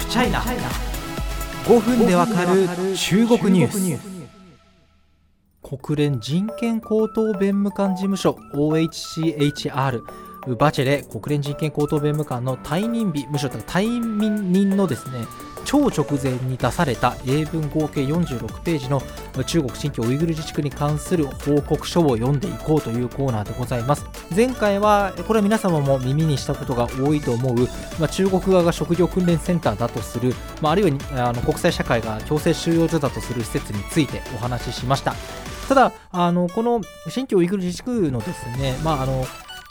フチャイナ5分でわかる中国ニュース。国連人権高等弁務官事務所 OHCHR バチェレ国連人権高等弁務官の退任日むしろ退任人のですね超直前に出された英文合計46ページの中国新疆ウイグル自治区に関する報告書を読んでいこうというコーナーでございます。前回はこれは皆様も耳にしたことが多いと思う、まあ、中国側が職業訓練センターだとする、まあ、あるいはあの国際社会が強制収容所だとする施設についてお話ししました。ただあのこの新疆ウイグル自治区のですね、まあ、あの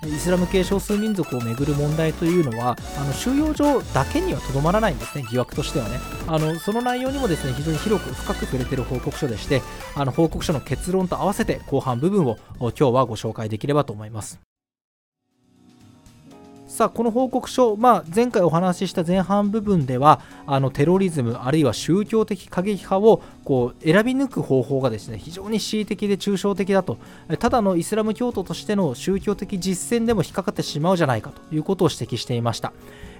イスラム系少数民族をめぐる問題というのはあの収容所だけにはとどまらないんですね、疑惑としてはね。あのその内容にもですね非常に広く深く触れている報告書でしてあの報告書の結論と合わせて後半部分を今日はご紹介できればと思います。さあこの報告書、まあ、前回お話しした前半部分ではあのテロリズムあるいは宗教的過激派をこう選び抜く方法がですね非常に恣意的で抽象的だとただのイスラム教徒としての宗教的実践でも引っかかってしまうじゃないかということを指摘していました。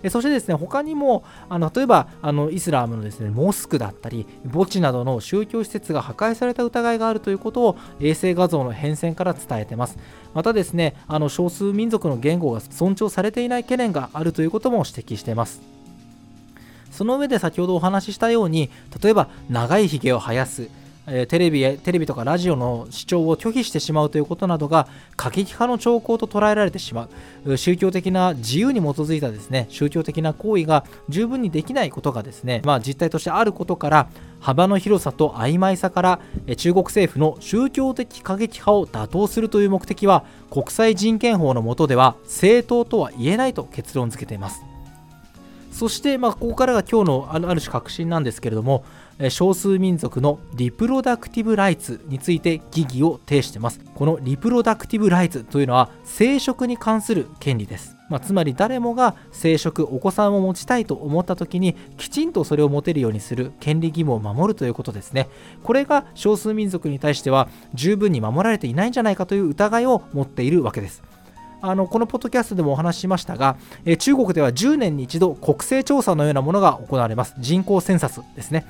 そしてですね他にもあの例えばあのイスラムのですねモスクだったり墓地などの宗教施設が破壊された疑いがあるということを衛星画像の変遷から伝えてます。またですねあの少数民族の言語が尊重されていない懸念があるということも指摘しています。その上で先ほどお話ししたように例えば長いひげを生やすえテレビテレビとかラジオの視聴を拒否してしまうということなどが過激派の兆候と捉えられてしまう。宗教的な自由に基づいたですね宗教的な行為が十分にできないことがですね、まあ、実態としてあることから幅の広さと曖昧さから中国政府の宗教的過激派を打倒するという目的は国際人権法の下では正当とは言えないと結論付けています。そして、まあ、ここからが今日のある種確信なんですけれども少数民族のリプロダクティブライツについて疑義を呈しています。このリプロダクティブライツというのは生殖に関する権利です。まあ、つまり誰もが生殖お子さんを持ちたいと思った時にきちんとそれを持てるようにする権利義務を守るということですね。これが少数民族に対しては十分に守られていないんじゃないかという疑いを持っているわけです。あのこのポッドキャストでもお話ししましたが、え中国では10年に一度国勢調査のようなものが行われます。人口センサスですね。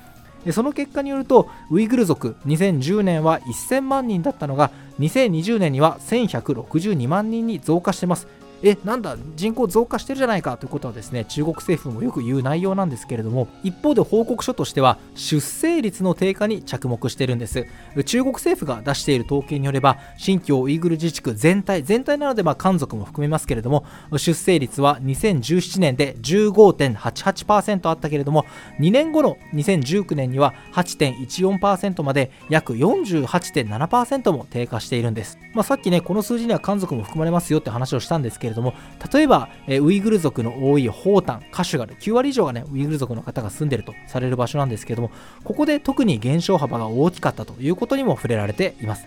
その結果によるとウイグル族2010年は1000万人だったのが2020年には1162万人に増加しています。えなんだ人口増加してるじゃないかということはですね中国政府もよく言う内容なんですけれども一方で報告書としては出生率の低下に着目してるんです。中国政府が出している統計によれば新疆ウイグル自治区全体全体なのでまあ漢族も含めますけれども出生率は2017年で15.88%あったけれども2年後の2019年には8.14%まで約48.7%も低下しているんです、まあ、さっきねこの数字には漢族も含まれますよって話をしたんですけどれども例えば、えウイグル族の多いホータンカシュガル9割以上がねウイグル族の方が住んでるとされる場所なんですけれどもここで特に減少幅が大きかったということにも触れられています。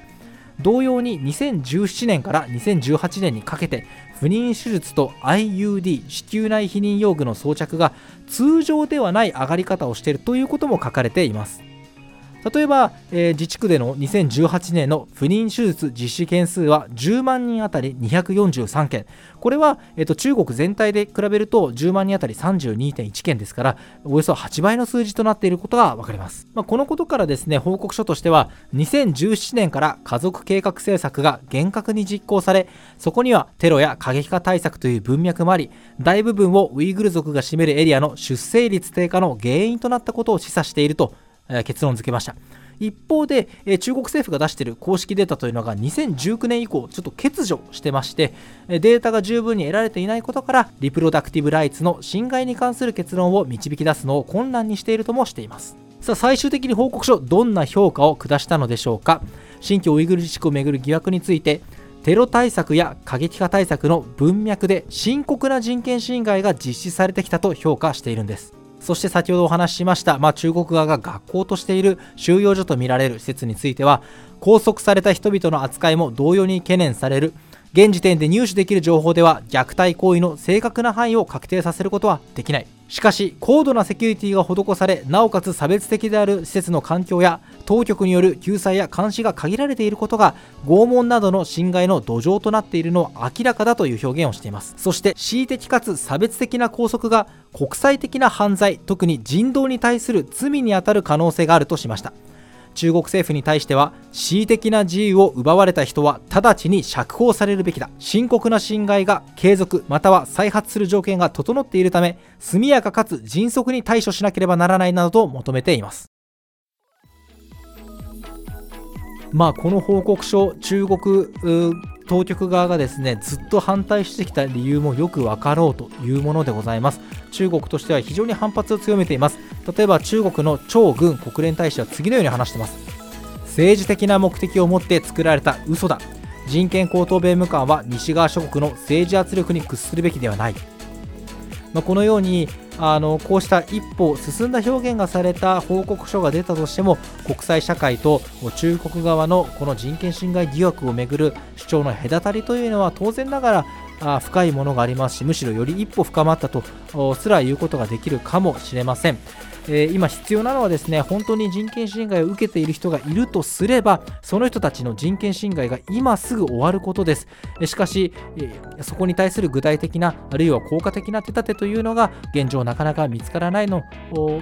同様に2017年から2018年にかけて不妊手術と IUD 子宮内避妊用具の装着が通常ではない上がり方をしているということも書かれています。例えば、えー、自治区での2018年の不妊手術実施件数は10万人当たり243件。これは、えーと、中国全体で比べると10万人当たり32.1件ですからおよそ8倍の数字となっていることが分かります、まあ、このことからですね報告書としては2017年から家族計画政策が厳格に実行されそこにはテロや過激化対策という文脈もあり大部分をウイグル族が占めるエリアの出生率低下の原因となったことを示唆していると結論付けました。一方で、中国政府が出している公式データというのが2019年以降ちょっと欠如してましてデータが十分に得られていないことからリプロダクティブライツの侵害に関する結論を導き出すのを困難にしているともしています。さあ最終的に報告書どんな評価を下したのでしょうか。新疆ウイグル自治区をめぐる疑惑についてテロ対策や過激化対策の文脈で深刻な人権侵害が実施されてきたと評価しているんです。そして先ほどお話ししました、まあ、中国側が学校としている収容所とみられる施設については拘束された人々の扱いも同様に懸念される。現時点で入手できる情報では虐待行為の正確な範囲を確定させることはできない。しかし高度なセキュリティが施されなおかつ差別的である施設の環境や当局による救済や監視が限られていることが拷問などの侵害の土壌となっているのは明らかだという表現をしています。そして恣意的かつ差別的な拘束が国際的な犯罪特に人道に対する罪にあたる可能性があるとしました。中国政府に対しては恣意的な自由を奪われた人は直ちに釈放されるべきだ。深刻な侵害が継続または再発する条件が整っているため速やかかつ迅速に対処しなければならないなどと求めています。まあこの報告書中国当局側がですねずっと反対してきた理由もよく分かろうというものでございます。中国としては非常に反発を強めています。例えば中国の張軍国連大使は次のように話しています。政治的な目的を持って作られた嘘だ。人権高等弁務官は西側諸国の政治圧力に屈するべきではない、まあ、このようにあのこうした一歩進んだ表現がされた報告書が出たとしても国際社会と中国側のこの人権侵害疑惑をめぐる主張の隔たりというのは当然ながらあ深いものがありますしむしろより一歩深まったとすら言うことができるかもしれません。えー、今必要なのはですね本当に人権侵害を受けている人がいるとすればその人たちの人権侵害が今すぐ終わることです。しかし、えー、そこに対する具体的なあるいは効果的な手立てというのが現状なかなか見つからないの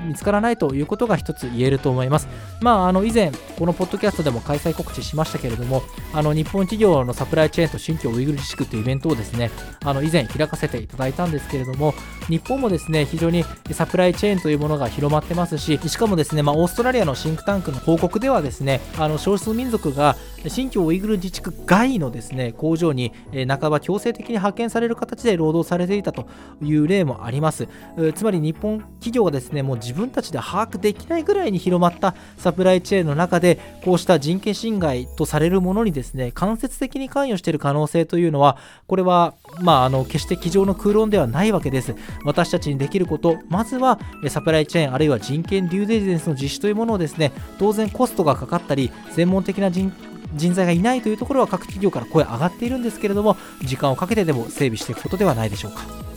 見つからないということが一つ言えると思います。まああの以前このポッドキャストでも開催告知しましたけれどもあの日本企業のサプライチェーンと新疆ウイグル自粛というイベントをですねあの以前開かせていただいたんですけれども日本もですね非常にサプライチェーンというものが広まってますししかもですね、まあ、オーストラリアのシンクタンクの報告ではですねあの少数民族が新疆ウイグル自治区外のですね工場に、半ば強制的に派遣される形で労働されていたという例もあります。つまり日本企業がですねもう自分たちで把握できないぐらいに広まったサプライチェーンの中でこうした人権侵害とされるものにですね間接的に関与している可能性というのはこれはまあ、あの決して机上の空論ではないわけです。私たちにできることまずはサプライチェーンあるいは人権デューデリジェンスの実施というものをですね当然コストがかかったり専門的な人人材がいないというところは各企業から声上がっているんですけれども時間をかけてでも整備していくことではないでしょうか。